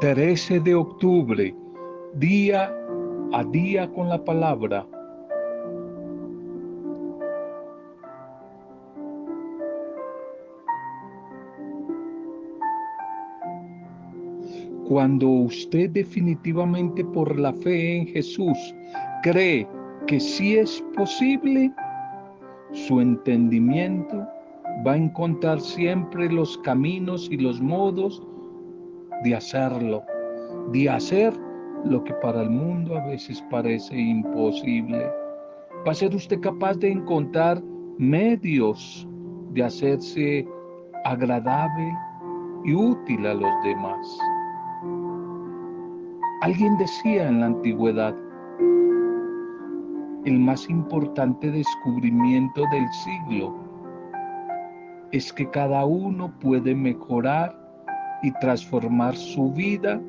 13 de octubre, día a día con la palabra. Cuando usted definitivamente por la fe en Jesús cree que sí es posible, su entendimiento va a encontrar siempre los caminos y los modos de hacerlo, de hacer lo que para el mundo a veces parece imposible. Va a ser usted capaz de encontrar medios de hacerse agradable y útil a los demás. Alguien decía en la antigüedad, el más importante descubrimiento del siglo es que cada uno puede mejorar y transformar su vida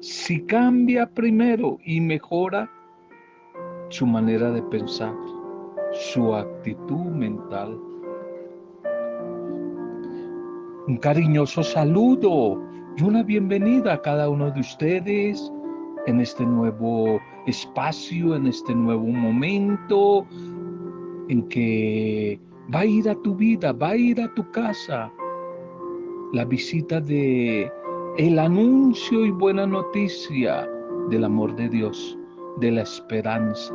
si cambia primero y mejora su manera de pensar, su actitud mental. Un cariñoso saludo y una bienvenida a cada uno de ustedes en este nuevo espacio, en este nuevo momento en que va a ir a tu vida, va a ir a tu casa la visita de el anuncio y buena noticia del amor de Dios, de la esperanza.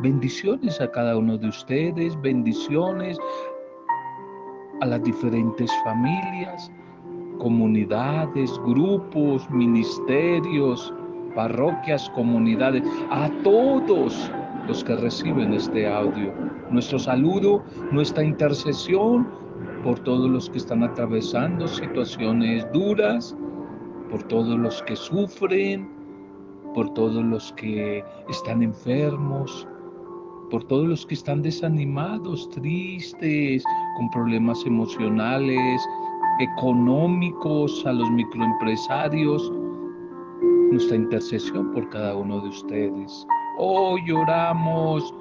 Bendiciones a cada uno de ustedes, bendiciones a las diferentes familias, comunidades, grupos, ministerios, parroquias, comunidades, a todos los que reciben este audio. Nuestro saludo, nuestra intercesión por todos los que están atravesando situaciones duras, por todos los que sufren, por todos los que están enfermos, por todos los que están desanimados, tristes, con problemas emocionales, económicos, a los microempresarios, nuestra intercesión por cada uno de ustedes. Hoy oramos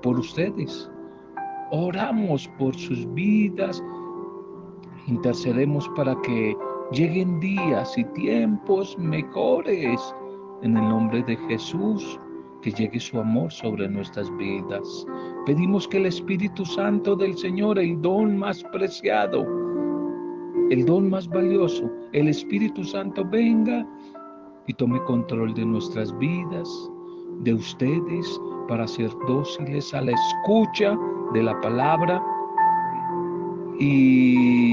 por ustedes. Oramos por sus vidas. Intercedemos para que lleguen días y tiempos mejores. En el nombre de Jesús, que llegue su amor sobre nuestras vidas. Pedimos que el Espíritu Santo del Señor, el don más preciado, el don más valioso, el Espíritu Santo venga y tome control de nuestras vidas, de ustedes, para ser dóciles a la escucha de la palabra y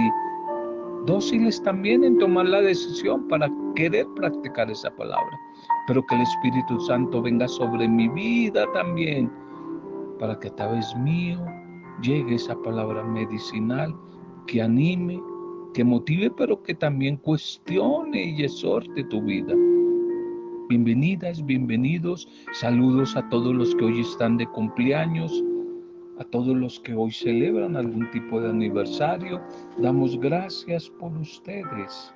dóciles también en tomar la decisión para querer practicar esa palabra. Pero que el Espíritu Santo venga sobre mi vida también, para que a través mío llegue esa palabra medicinal que anime, que motive, pero que también cuestione y exhorte tu vida. Bienvenidas, bienvenidos. Saludos a todos los que hoy están de cumpleaños, a todos los que hoy celebran algún tipo de aniversario. Damos gracias por ustedes.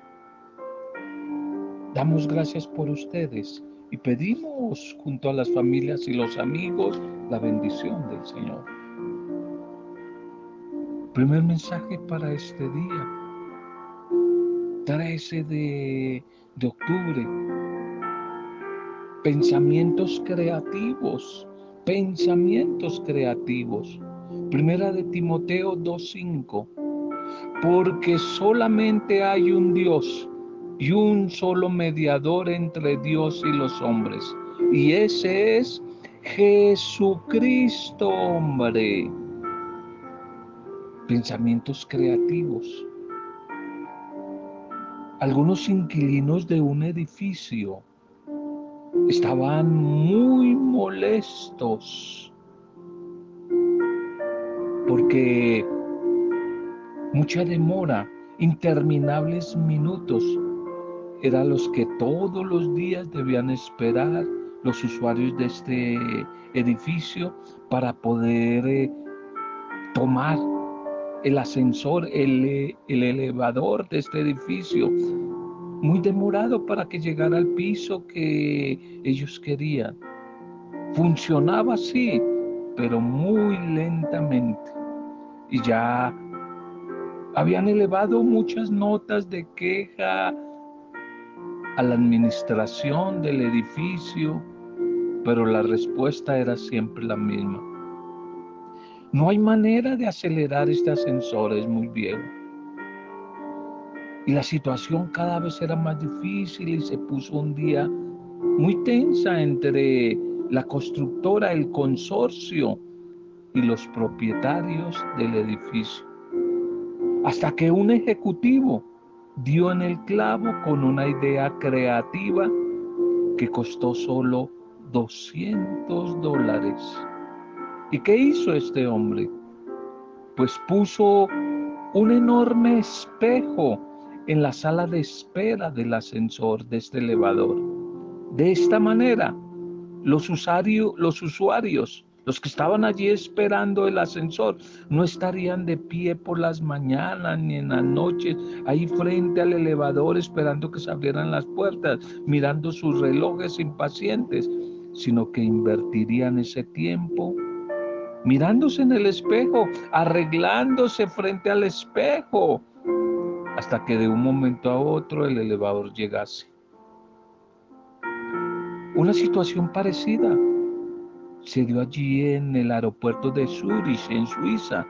Damos gracias por ustedes y pedimos junto a las familias y los amigos la bendición del Señor. Primer mensaje para este día. 13 de, octubre. Pensamientos creativos, pensamientos creativos. Primera de Timoteo 2.5. Porque solamente hay un Dios y un solo mediador entre Dios y los hombres. Y ese es Jesucristo, hombre. Pensamientos creativos algunos inquilinos de un edificio estaban muy molestos. Porque mucha demora, interminables minutos, eran los que todos los días debían esperar los usuarios de este edificio para poder eh, tomar el ascensor, el, elevador de este edificio, muy demorado para que llegara al piso que ellos querían. Funcionaba así, pero muy lentamente. Y ya habían elevado muchas notas de queja a la administración del edificio, pero la respuesta era siempre la misma. No hay manera de acelerar este ascensor, es muy viejo. Y la situación cada vez era más difícil y se puso un día muy tensa entre la constructora, el consorcio y los propietarios del edificio. Hasta que un ejecutivo dio en el clavo con una idea creativa que costó solo 200 dólares. ¿Y qué hizo este hombre? Pues puso un enorme espejo en la sala de espera del ascensor de este elevador. De esta manera, los, los usuarios los que estaban allí esperando el ascensor no estarían de pie por las mañanas ni en las noches, ahí frente al elevador esperando que se abrieran las puertas, mirando sus relojes impacientes, sino que invertirían ese tiempo mirándose en el espejo, arreglándose frente al espejo, hasta que de un momento a otro el elevador llegase. Una situación parecida se dio allí en el aeropuerto de Zurich, en Suiza.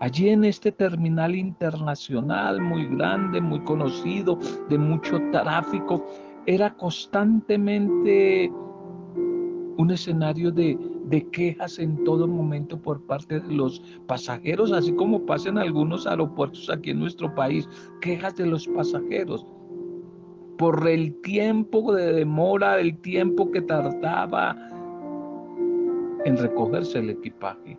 Allí en este terminal internacional muy grande, muy conocido, de mucho tráfico, era constantemente un escenario de, de, quejas en todo momento por parte de los pasajeros, así como pasa en algunos aeropuertos aquí en nuestro país, quejas de los pasajeros por el tiempo de demora, el tiempo que tardaba en recogerse el equipaje.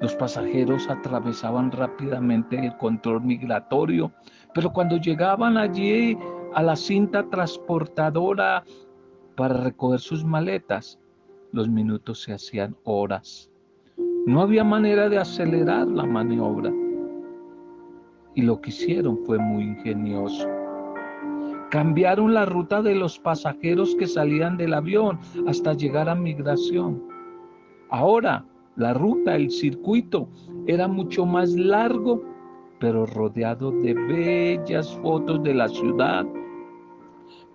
Los pasajeros atravesaban rápidamente el control migratorio, pero cuando llegaban allí a la cinta transportadora para recoger sus maletas, los minutos se hacían horas. No había manera de acelerar la maniobra. Y lo que hicieron fue muy ingenioso. Cambiaron la ruta de los pasajeros que salían del avión hasta llegar a migración. Ahora, la ruta, el circuito, era mucho más largo, pero rodeado de bellas fotos de la ciudad,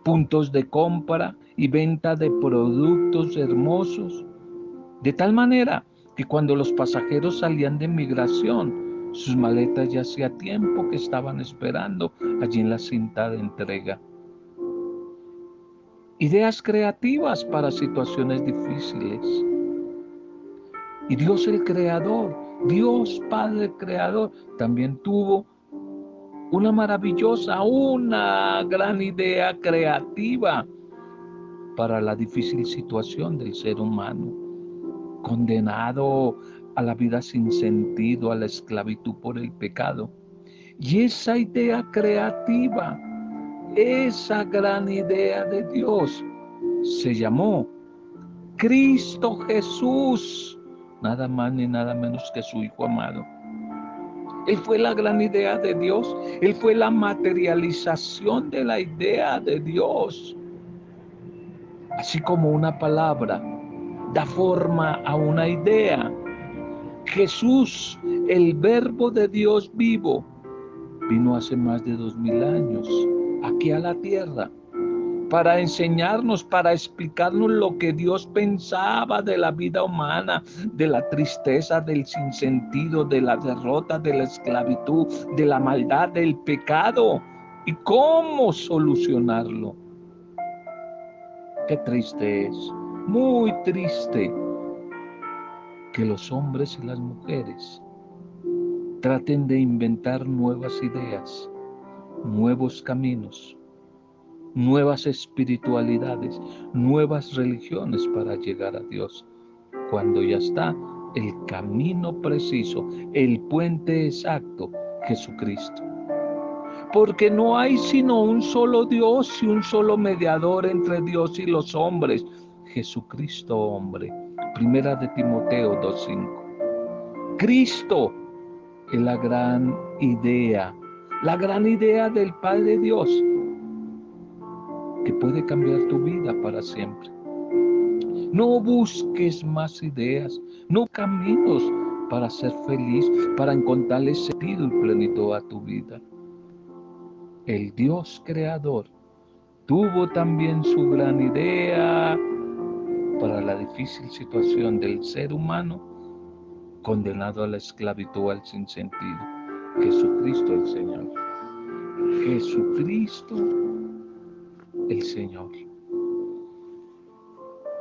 puntos de compra y venta de productos hermosos. De tal manera que cuando los pasajeros salían de migración, sus maletas ya hacía tiempo que estaban esperando allí en la cinta de entrega. Ideas creativas para situaciones difíciles. Y Dios el Creador, Dios Padre Creador, también tuvo una maravillosa, una gran idea creativa para la difícil situación del ser humano, condenado a la vida sin sentido, a la esclavitud por el pecado. Y esa idea creativa, esa gran idea de Dios, se llamó Cristo Jesús, nada más ni nada menos que su Hijo amado. Él fue la gran idea de Dios, Él fue la materialización de la idea de Dios. Así como una palabra da forma a una idea, Jesús, el verbo de Dios vivo, vino hace más de dos mil años aquí a la tierra para enseñarnos, para explicarnos lo que Dios pensaba de la vida humana, de la tristeza, del sinsentido, de la derrota, de la esclavitud, de la maldad, del pecado y cómo solucionarlo. Qué triste es, muy triste que los hombres y las mujeres traten de inventar nuevas ideas, nuevos caminos, nuevas espiritualidades, nuevas religiones para llegar a Dios, cuando ya está el camino preciso, el puente exacto, Jesucristo. Porque no hay sino un solo Dios y un solo mediador entre Dios y los hombres, Jesucristo hombre Primera de Timoteo 2.5. Cristo es la gran idea, la gran idea del Padre Dios que puede cambiar tu vida para siempre. No busques más ideas, no caminos para ser feliz, para encontrarle sentido y plenitud a tu vida. El Dios creador, tuvo también su gran idea para la difícil situación del ser humano condenado a la esclavitud al sinsentido. Jesucristo el Señor. Jesucristo el Señor.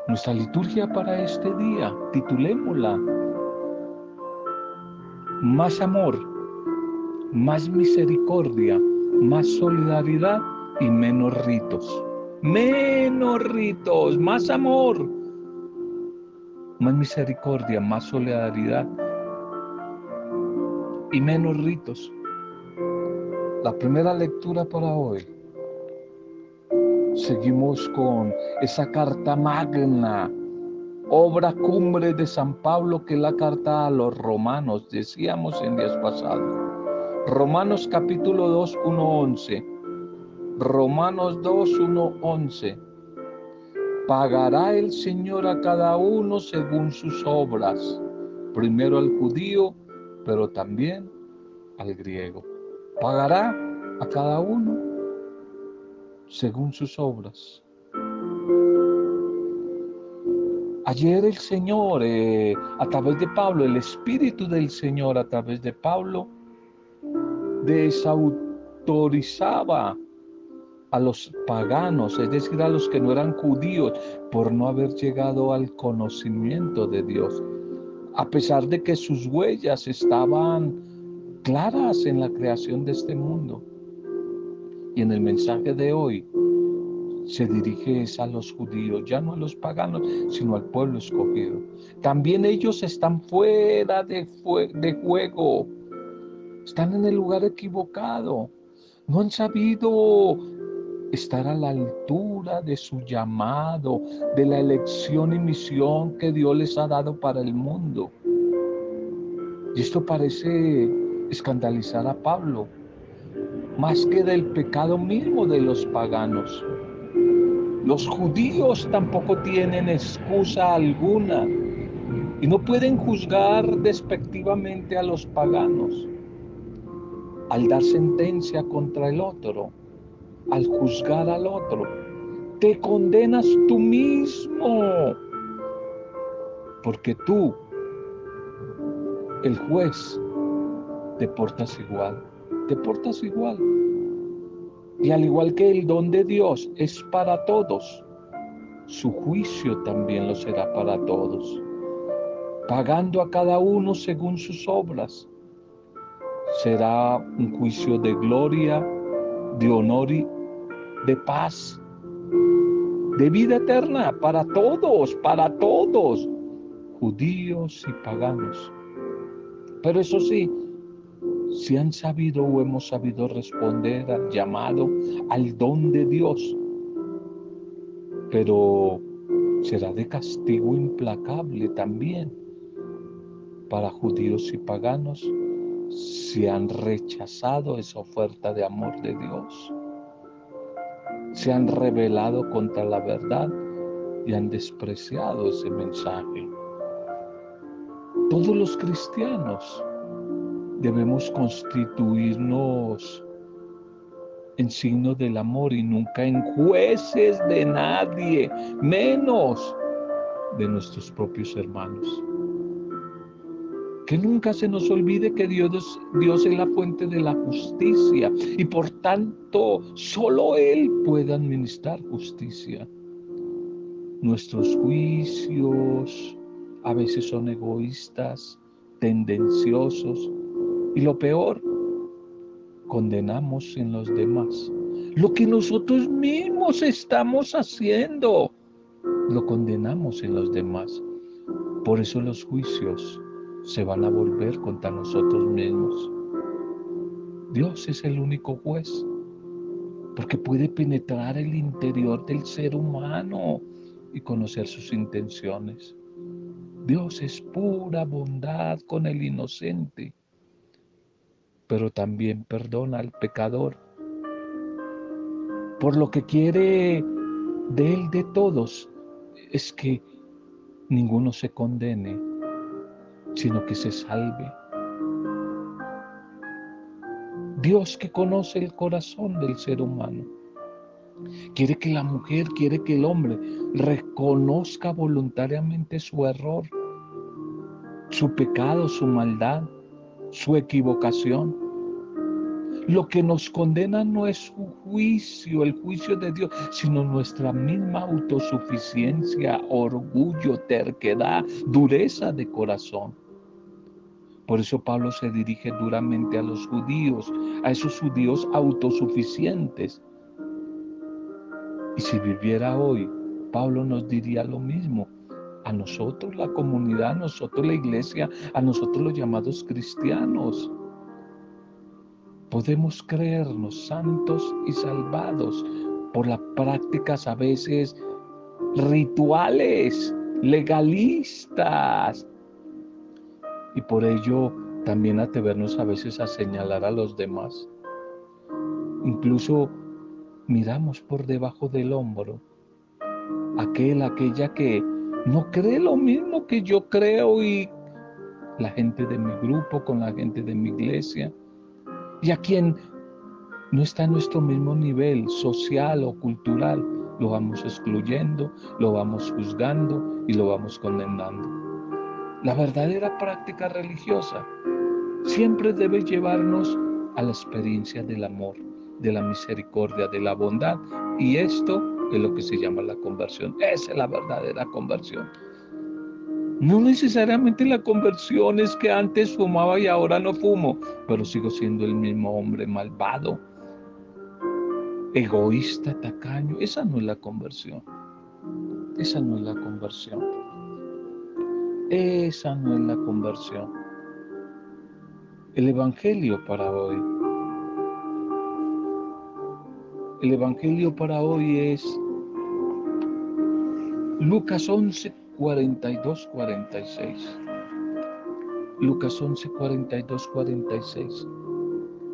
Nuestra liturgia para este día, titulémosla Más amor, más misericordia, más solidaridad y menos ritos. Menos ritos, más amor, más misericordia, más solidaridad y menos ritos. La primera lectura para hoy. Seguimos con esa carta magna, obra cumbre de San Pablo que la carta a los romanos, decíamos en días pasados. Romanos capítulo 2, 1, 11. Romanos 2, 1, 11 pagará el Señor a cada uno según sus obras, primero al judío, pero también al griego. Pagará a cada uno según sus obras. Ayer el Señor, eh, a través de Pablo, el Espíritu del Señor, a través de Pablo, desautorizaba a los paganos, es decir, a los que no eran judíos, por no haber llegado al conocimiento de Dios, a pesar de que sus huellas estaban claras en la creación de este mundo. Y en el mensaje de hoy se dirige a los judíos, ya no a los paganos, sino al pueblo escogido. También ellos están fuera de, de juego, están en el lugar equivocado, no han sabido estar a la altura de su llamado, de la elección y misión que Dios les ha dado para el mundo. Y esto parece escandalizar a Pablo, más que del pecado mismo de los paganos. Los judíos tampoco tienen excusa alguna y no pueden juzgar despectivamente a los paganos al dar sentencia contra el otro al juzgar al otro. Te condenas tú mismo. Porque tú, el juez, te portas igual. Te portas igual. Y al igual que el don de Dios es para todos, su juicio también lo será para todos, pagando a cada uno según sus obras. Será un juicio de gloria, de honor y de paz, de vida eterna para todos, para todos, judíos y paganos. Pero eso sí, si han sabido o hemos sabido responder al llamado, al don de Dios, pero será de castigo implacable también para judíos y paganos si han rechazado esa oferta de amor de Dios se han rebelado contra la verdad y han despreciado ese mensaje. Todos los cristianos debemos constituirnos en signo del amor y nunca en jueces de nadie, menos de nuestros propios hermanos. Que nunca se nos olvide que Dios, Dios es la fuente de la justicia y por tanto solo Él puede administrar justicia. Nuestros juicios a veces son egoístas, tendenciosos y lo peor, condenamos en los demás. Lo que nosotros mismos estamos haciendo, lo condenamos en los demás. Por eso los juicios se van a volver contra nosotros mismos. Dios es el único juez, porque puede penetrar el interior del ser humano y conocer sus intenciones. Dios es pura bondad con el inocente, pero también perdona al pecador. Por lo que quiere de él de todos es que ninguno se condene, sino que se salve. Dios que conoce el corazón del ser humano. Quiere que la mujer, quiere que el hombre reconozca voluntariamente su error, su pecado, su maldad, su equivocación. Lo que nos condena no es su juicio, el juicio de Dios, sino nuestra misma autosuficiencia, orgullo, terquedad, dureza de corazón. Por eso Pablo se dirige duramente a los judíos, a esos judíos autosuficientes. Y si viviera hoy, Pablo nos diría lo mismo. A nosotros, la comunidad, a nosotros, la iglesia, a nosotros los llamados cristianos. Podemos creernos santos y salvados por las prácticas a veces rituales, legalistas, y por ello también atrevernos a veces a señalar a los demás. Incluso miramos por debajo del hombro aquel, aquella que no cree lo mismo que yo creo y la gente de mi grupo, con la gente de mi iglesia, y a quien no está en nuestro mismo nivel social o cultural, lo vamos excluyendo, lo vamos juzgando y lo vamos condenando. La verdadera práctica religiosa siempre debe llevarnos a la experiencia del amor, de la misericordia, de la bondad. Y esto es lo que se llama la conversión. Esa es la verdadera conversión. No necesariamente la conversión es que antes fumaba y ahora no fumo, pero sigo siendo el mismo hombre malvado, egoísta, tacaño. Esa no es la conversión. Esa no es la conversión. Esa no es la conversión. El Evangelio para hoy. El Evangelio para hoy es Lucas 11, 42, 46. Lucas 11, 42, 46.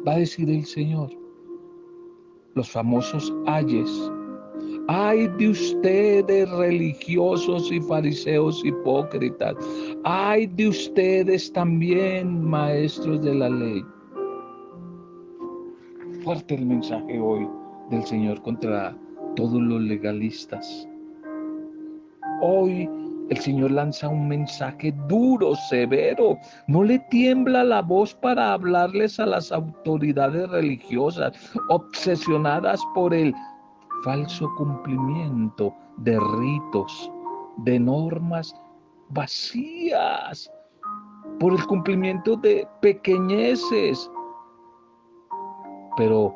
Va a decir el Señor, los famosos ayes Ay de ustedes religiosos y fariseos hipócritas. Ay de ustedes también maestros de la ley. Fuerte el mensaje hoy del Señor contra todos los legalistas. Hoy el Señor lanza un mensaje duro, severo. No le tiembla la voz para hablarles a las autoridades religiosas, obsesionadas por el falso cumplimiento de ritos, de normas vacías, por el cumplimiento de pequeñeces, pero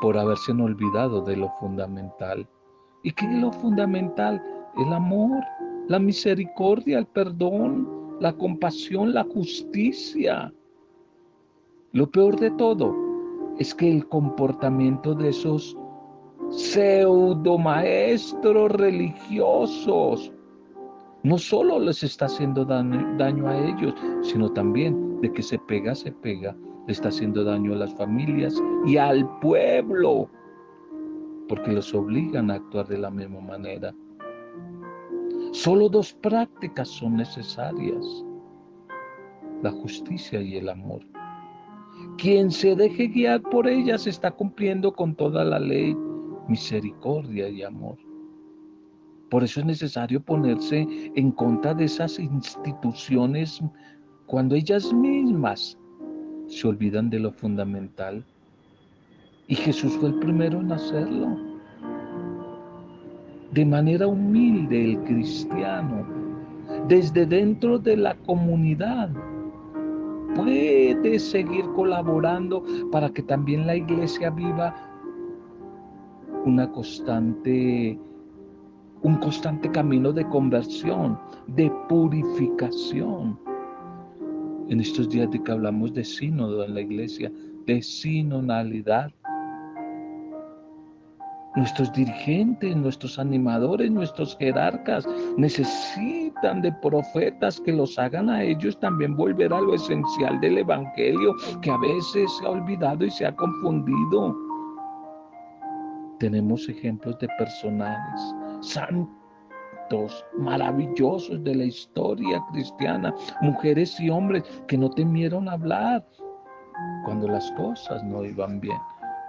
por haberse olvidado de lo fundamental. ¿Y qué es lo fundamental? El amor, la misericordia, el perdón, la compasión, la justicia. Lo peor de todo es que el comportamiento de esos pseudo maestros religiosos. No solo les está haciendo daño, a ellos, sino también de que se pega, se pega, le está haciendo daño a las familias y al pueblo, porque los obligan a actuar de la misma manera. Solo dos prácticas son necesarias, la justicia y el amor. Quien se deje guiar por ellas está cumpliendo con toda la ley misericordia y amor. Por eso es necesario ponerse en contra de esas instituciones cuando ellas mismas se olvidan de lo fundamental. Y Jesús fue el primero en hacerlo. De manera humilde el cristiano, desde dentro de la comunidad, puede seguir colaborando para que también la iglesia viva una constante, un constante camino de conversión, de purificación. En estos días de que hablamos de sínodo en la iglesia, de sinonalidad, Nuestros dirigentes, nuestros animadores, nuestros jerarcas necesitan de profetas que los hagan a ellos también volver a lo esencial del Evangelio que a veces se ha olvidado y se ha confundido. Tenemos ejemplos de personajes santos, maravillosos de la historia cristiana, mujeres y hombres que no temieron hablar cuando las cosas no iban bien.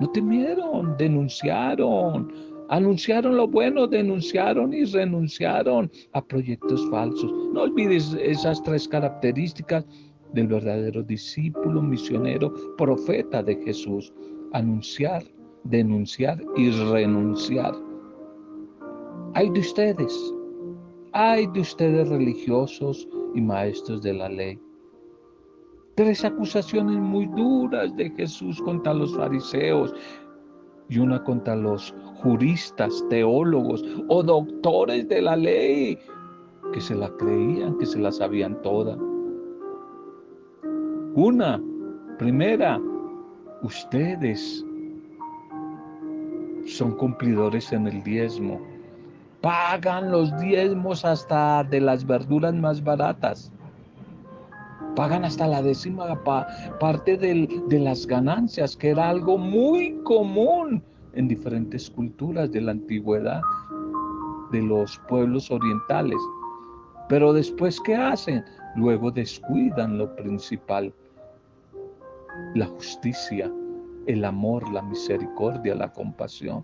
No temieron, denunciaron, anunciaron lo bueno, denunciaron y renunciaron a proyectos falsos. No olvides esas tres características del verdadero discípulo, misionero, profeta de Jesús. Anunciar, denunciar y renunciar. Hay de ustedes, hay de ustedes religiosos y maestros de la ley. Tres acusaciones muy duras de Jesús contra los fariseos y una contra los juristas, teólogos o doctores de la ley que se la creían, que se la sabían toda. Una, primera, ustedes son cumplidores en el diezmo. Pagan los diezmos hasta de las verduras más baratas. Pagan hasta la décima parte de las ganancias, que era algo muy común en diferentes culturas de la antigüedad de los pueblos orientales. Pero después, ¿qué hacen? Luego descuidan lo principal, la justicia, el amor, la misericordia, la compasión.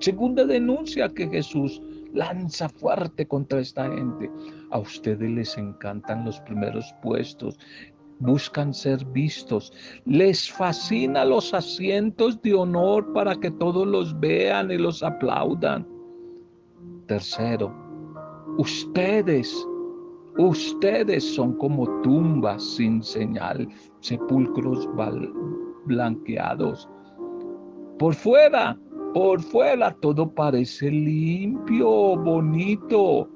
Segunda denuncia que Jesús lanza fuerte contra esta gente. A ustedes les encantan los primeros puestos, buscan ser vistos, les fascina los asientos de honor para que todos los vean y los aplaudan. Tercero, ustedes Ustedes son como tumbas sin señal, sepulcros blanqueados. Por fuera, por fuera todo parece limpio, bonito,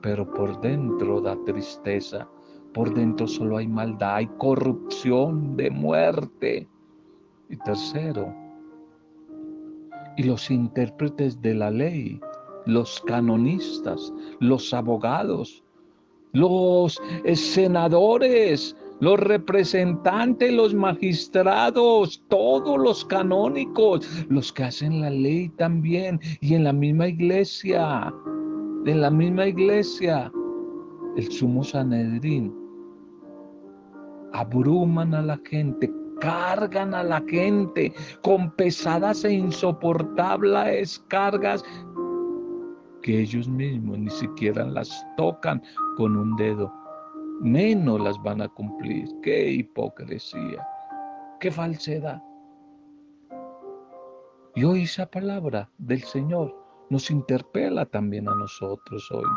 pero por dentro da tristeza. Por dentro solo hay maldad, hay corrupción de muerte. Y tercero, y los intérpretes de la ley, los canonistas, los abogados, los senadores, los representantes, los magistrados, todos los canónicos, los que hacen la ley también, y en la misma iglesia, en la misma iglesia, el sumo Sanedrín, abruman a la gente, cargan a la gente con pesadas e insoportables cargas que ellos mismos ni siquiera las tocan con un dedo, menos las van a cumplir. Qué hipocresía, qué falsedad. Y hoy esa palabra del Señor nos interpela también a nosotros hoy.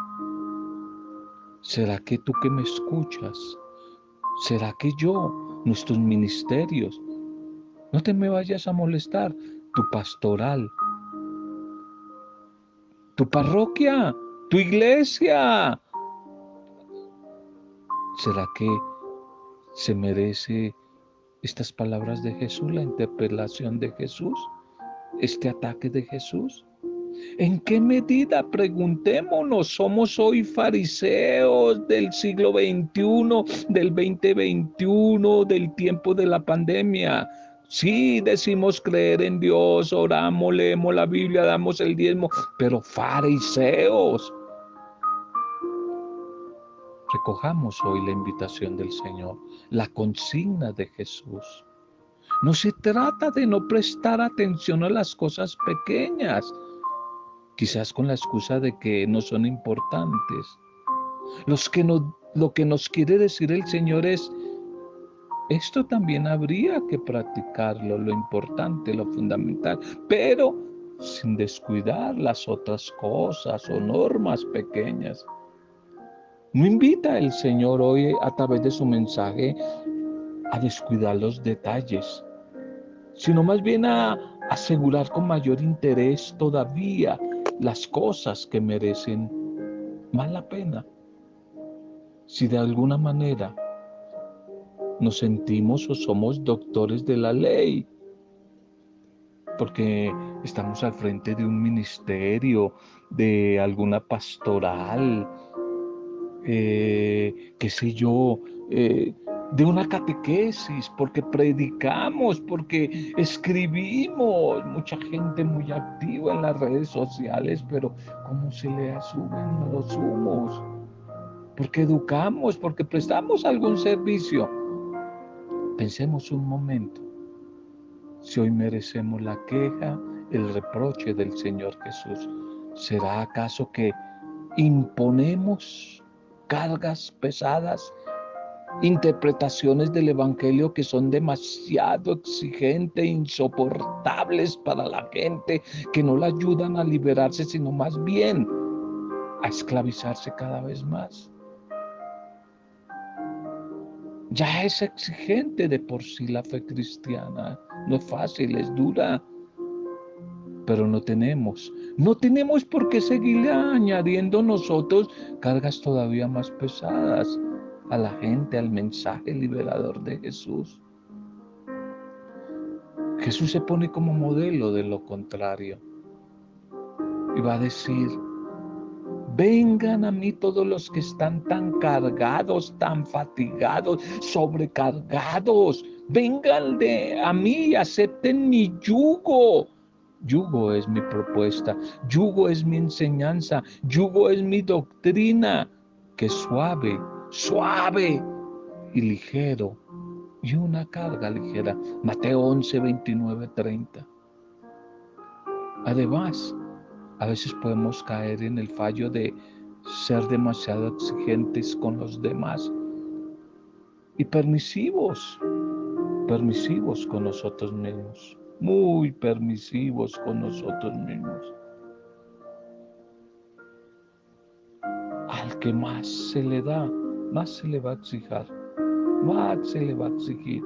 ¿Será que tú que me escuchas? ¿Será que yo, nuestros ministerios, no te me vayas a molestar, tu pastoral, tu parroquia, tu iglesia. ¿Será que se merece estas palabras de Jesús, la interpelación de Jesús, este ataque de Jesús? ¿En qué medida, preguntémonos, somos hoy fariseos del siglo XXI, del 2021, del tiempo de la pandemia? Sí, decimos creer en Dios, oramos, leemos la Biblia, damos el diezmo, pero fariseos. Recojamos hoy la invitación del Señor, la consigna de Jesús. No se trata de no prestar atención a las cosas pequeñas, quizás con la excusa de que no son importantes. Los que no, lo que nos quiere decir el Señor es, esto también habría que practicarlo, lo importante, lo fundamental, pero sin descuidar las otras cosas o normas pequeñas. No invita el Señor hoy a través de su mensaje a descuidar los detalles, sino más bien a asegurar con mayor interés todavía las cosas que merecen más la pena. Si de alguna manera nos sentimos o somos doctores de la ley, porque estamos al frente de un ministerio, de alguna pastoral, eh, qué sé yo, eh, de una catequesis, porque predicamos, porque escribimos, mucha gente muy activa en las redes sociales, pero ¿cómo se le asumen los humos? Porque educamos, porque prestamos algún servicio Pensemos un momento si hoy merecemos la queja, el reproche del Señor Jesús. ¿Será acaso que imponemos cargas pesadas, interpretaciones del Evangelio que son demasiado exigentes, insoportables para la gente, que no la ayudan a liberarse, sino más bien a esclavizarse cada vez más? Ya es exigente de por sí la fe cristiana. No es fácil, es dura. Pero no tenemos, no tenemos por qué seguirle añadiendo nosotros cargas todavía más pesadas a la gente, al mensaje liberador de Jesús. Jesús se pone como modelo de lo contrario y va a decir, Vengan a mí todos los que están tan cargados, tan fatigados, sobrecargados. Vengan de a mí y acepten mi yugo. Yugo es mi propuesta, yugo es mi enseñanza, yugo es mi doctrina, que suave, suave y ligero, y una carga ligera. Mateo 11, 29, 30. Además, a veces podemos caer en el fallo de ser demasiado exigentes con los demás y permisivos, permisivos con nosotros mismos, muy permisivos con nosotros mismos. Al que más se le da, más se le va a exigir, más se le va a exigir,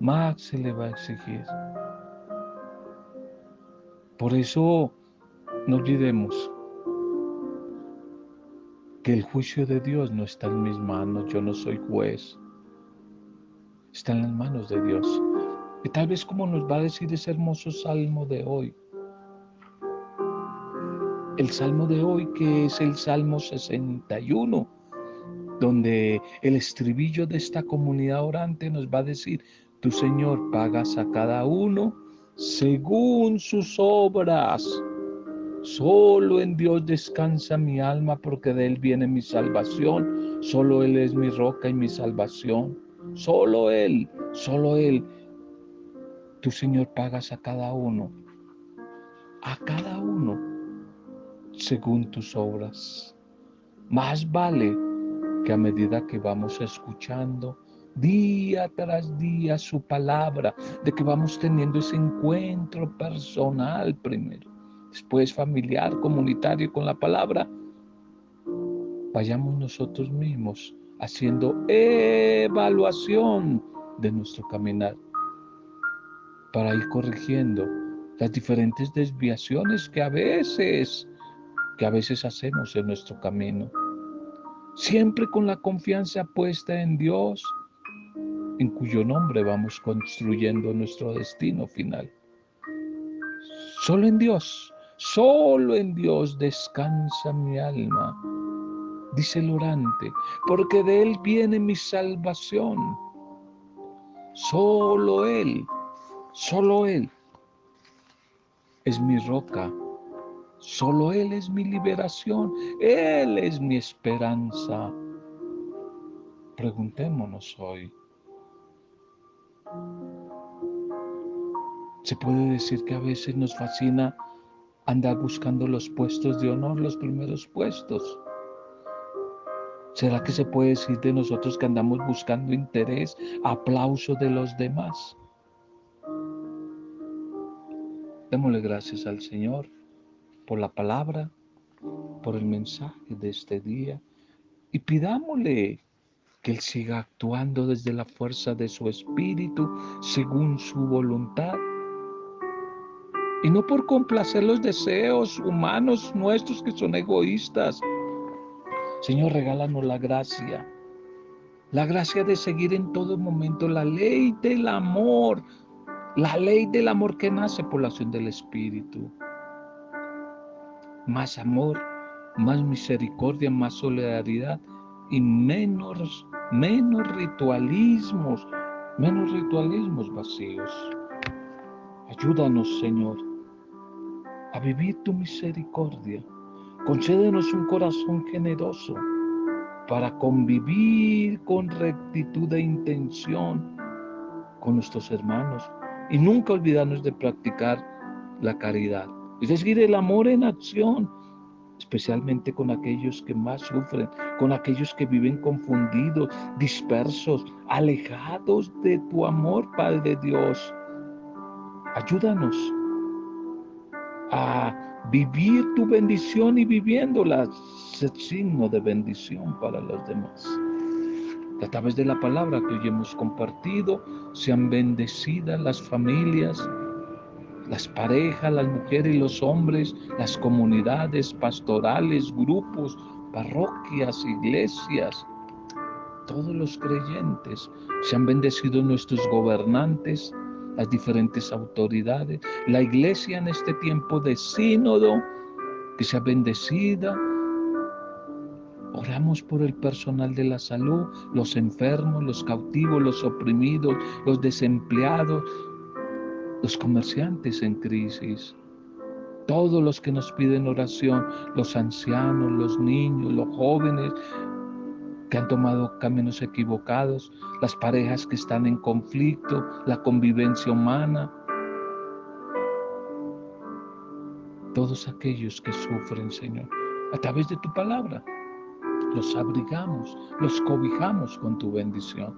más se le va a exigir. Por eso no olvidemos que el juicio de Dios no está en mis manos, yo no soy juez, está en las manos de Dios. Y tal vez como nos va a decir ese hermoso salmo de hoy, el salmo de hoy que es el Salmo 61, donde el estribillo de esta comunidad orante nos va a decir, tu Señor pagas a cada uno según sus obras. Solo en Dios descansa mi alma porque de Él viene mi salvación. Solo Él es mi roca y mi salvación. Solo Él, solo Él. Tu Señor pagas a cada uno, a cada uno, según tus obras. Más vale que a medida que vamos escuchando, día tras día su palabra, de que vamos teniendo ese encuentro personal primero, después familiar, comunitario con la palabra, vayamos nosotros mismos haciendo evaluación de nuestro caminar para ir corrigiendo las diferentes desviaciones que a veces que a veces hacemos en nuestro camino. Siempre con la confianza puesta en Dios, en cuyo nombre vamos construyendo nuestro destino final. Solo en Dios, solo en Dios descansa mi alma, dice el orante, porque de Él viene mi salvación. Solo Él, solo Él es mi roca, solo Él es mi liberación, Él es mi esperanza. Preguntémonos hoy, se puede decir que a veces nos fascina andar buscando los puestos de honor, los primeros puestos. ¿Será que se puede decir de nosotros que andamos buscando interés, aplauso de los demás? Démosle gracias al Señor por la palabra, por el mensaje de este día y pidámosle que Él siga actuando desde la fuerza de su espíritu, según su voluntad. Y no por complacer los deseos humanos nuestros que son egoístas. Señor, regálanos la gracia. La gracia de seguir en todo momento la ley del amor. La ley del amor que nace por la acción del Espíritu. Más amor, más misericordia, más solidaridad y menos menos ritualismos, menos ritualismos vacíos. Ayúdanos, Señor, a vivir tu misericordia. Concédenos un corazón generoso, para convivir con rectitud e intención con nuestros hermanos y nunca olvidarnos de practicar la caridad. Es decir, el amor en acción, especialmente con aquellos que más sufren, con aquellos que viven confundidos, dispersos, alejados de tu amor, Padre Dios. Ayúdanos a vivir tu bendición y viviéndola, ser signo de bendición para los demás. A través de la palabra que hoy hemos compartido, sean bendecidas las familias, las parejas, las mujeres y los hombres, las comunidades pastorales, grupos, parroquias, iglesias, todos los creyentes. Sean bendecidos nuestros gobernantes, las diferentes autoridades, la iglesia en este tiempo de sínodo, que sea bendecida. Oramos por el personal de la salud, los enfermos, los cautivos, los oprimidos, los desempleados, los comerciantes en crisis, todos los que nos piden oración, los ancianos, los niños, los jóvenes, que han tomado caminos equivocados, las parejas que están en conflicto, la convivencia humana, todos aquellos que sufren, Señor, a través de tu palabra. Los abrigamos, los cobijamos con tu bendición.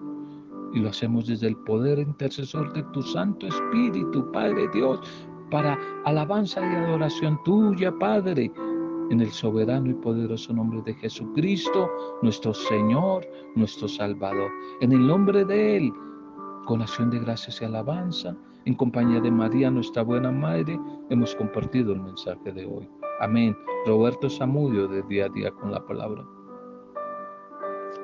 Y lo hacemos desde el poder intercesor de tu Santo Espíritu, Padre Dios, para alabanza y adoración tuya, Padre en el soberano y poderoso nombre de Jesucristo, nuestro Señor, nuestro Salvador. En el nombre de Él, con acción de gracias y alabanza, en compañía de María, nuestra buena Madre, hemos compartido el mensaje de hoy. Amén. Roberto Samudio, de día a día con la palabra.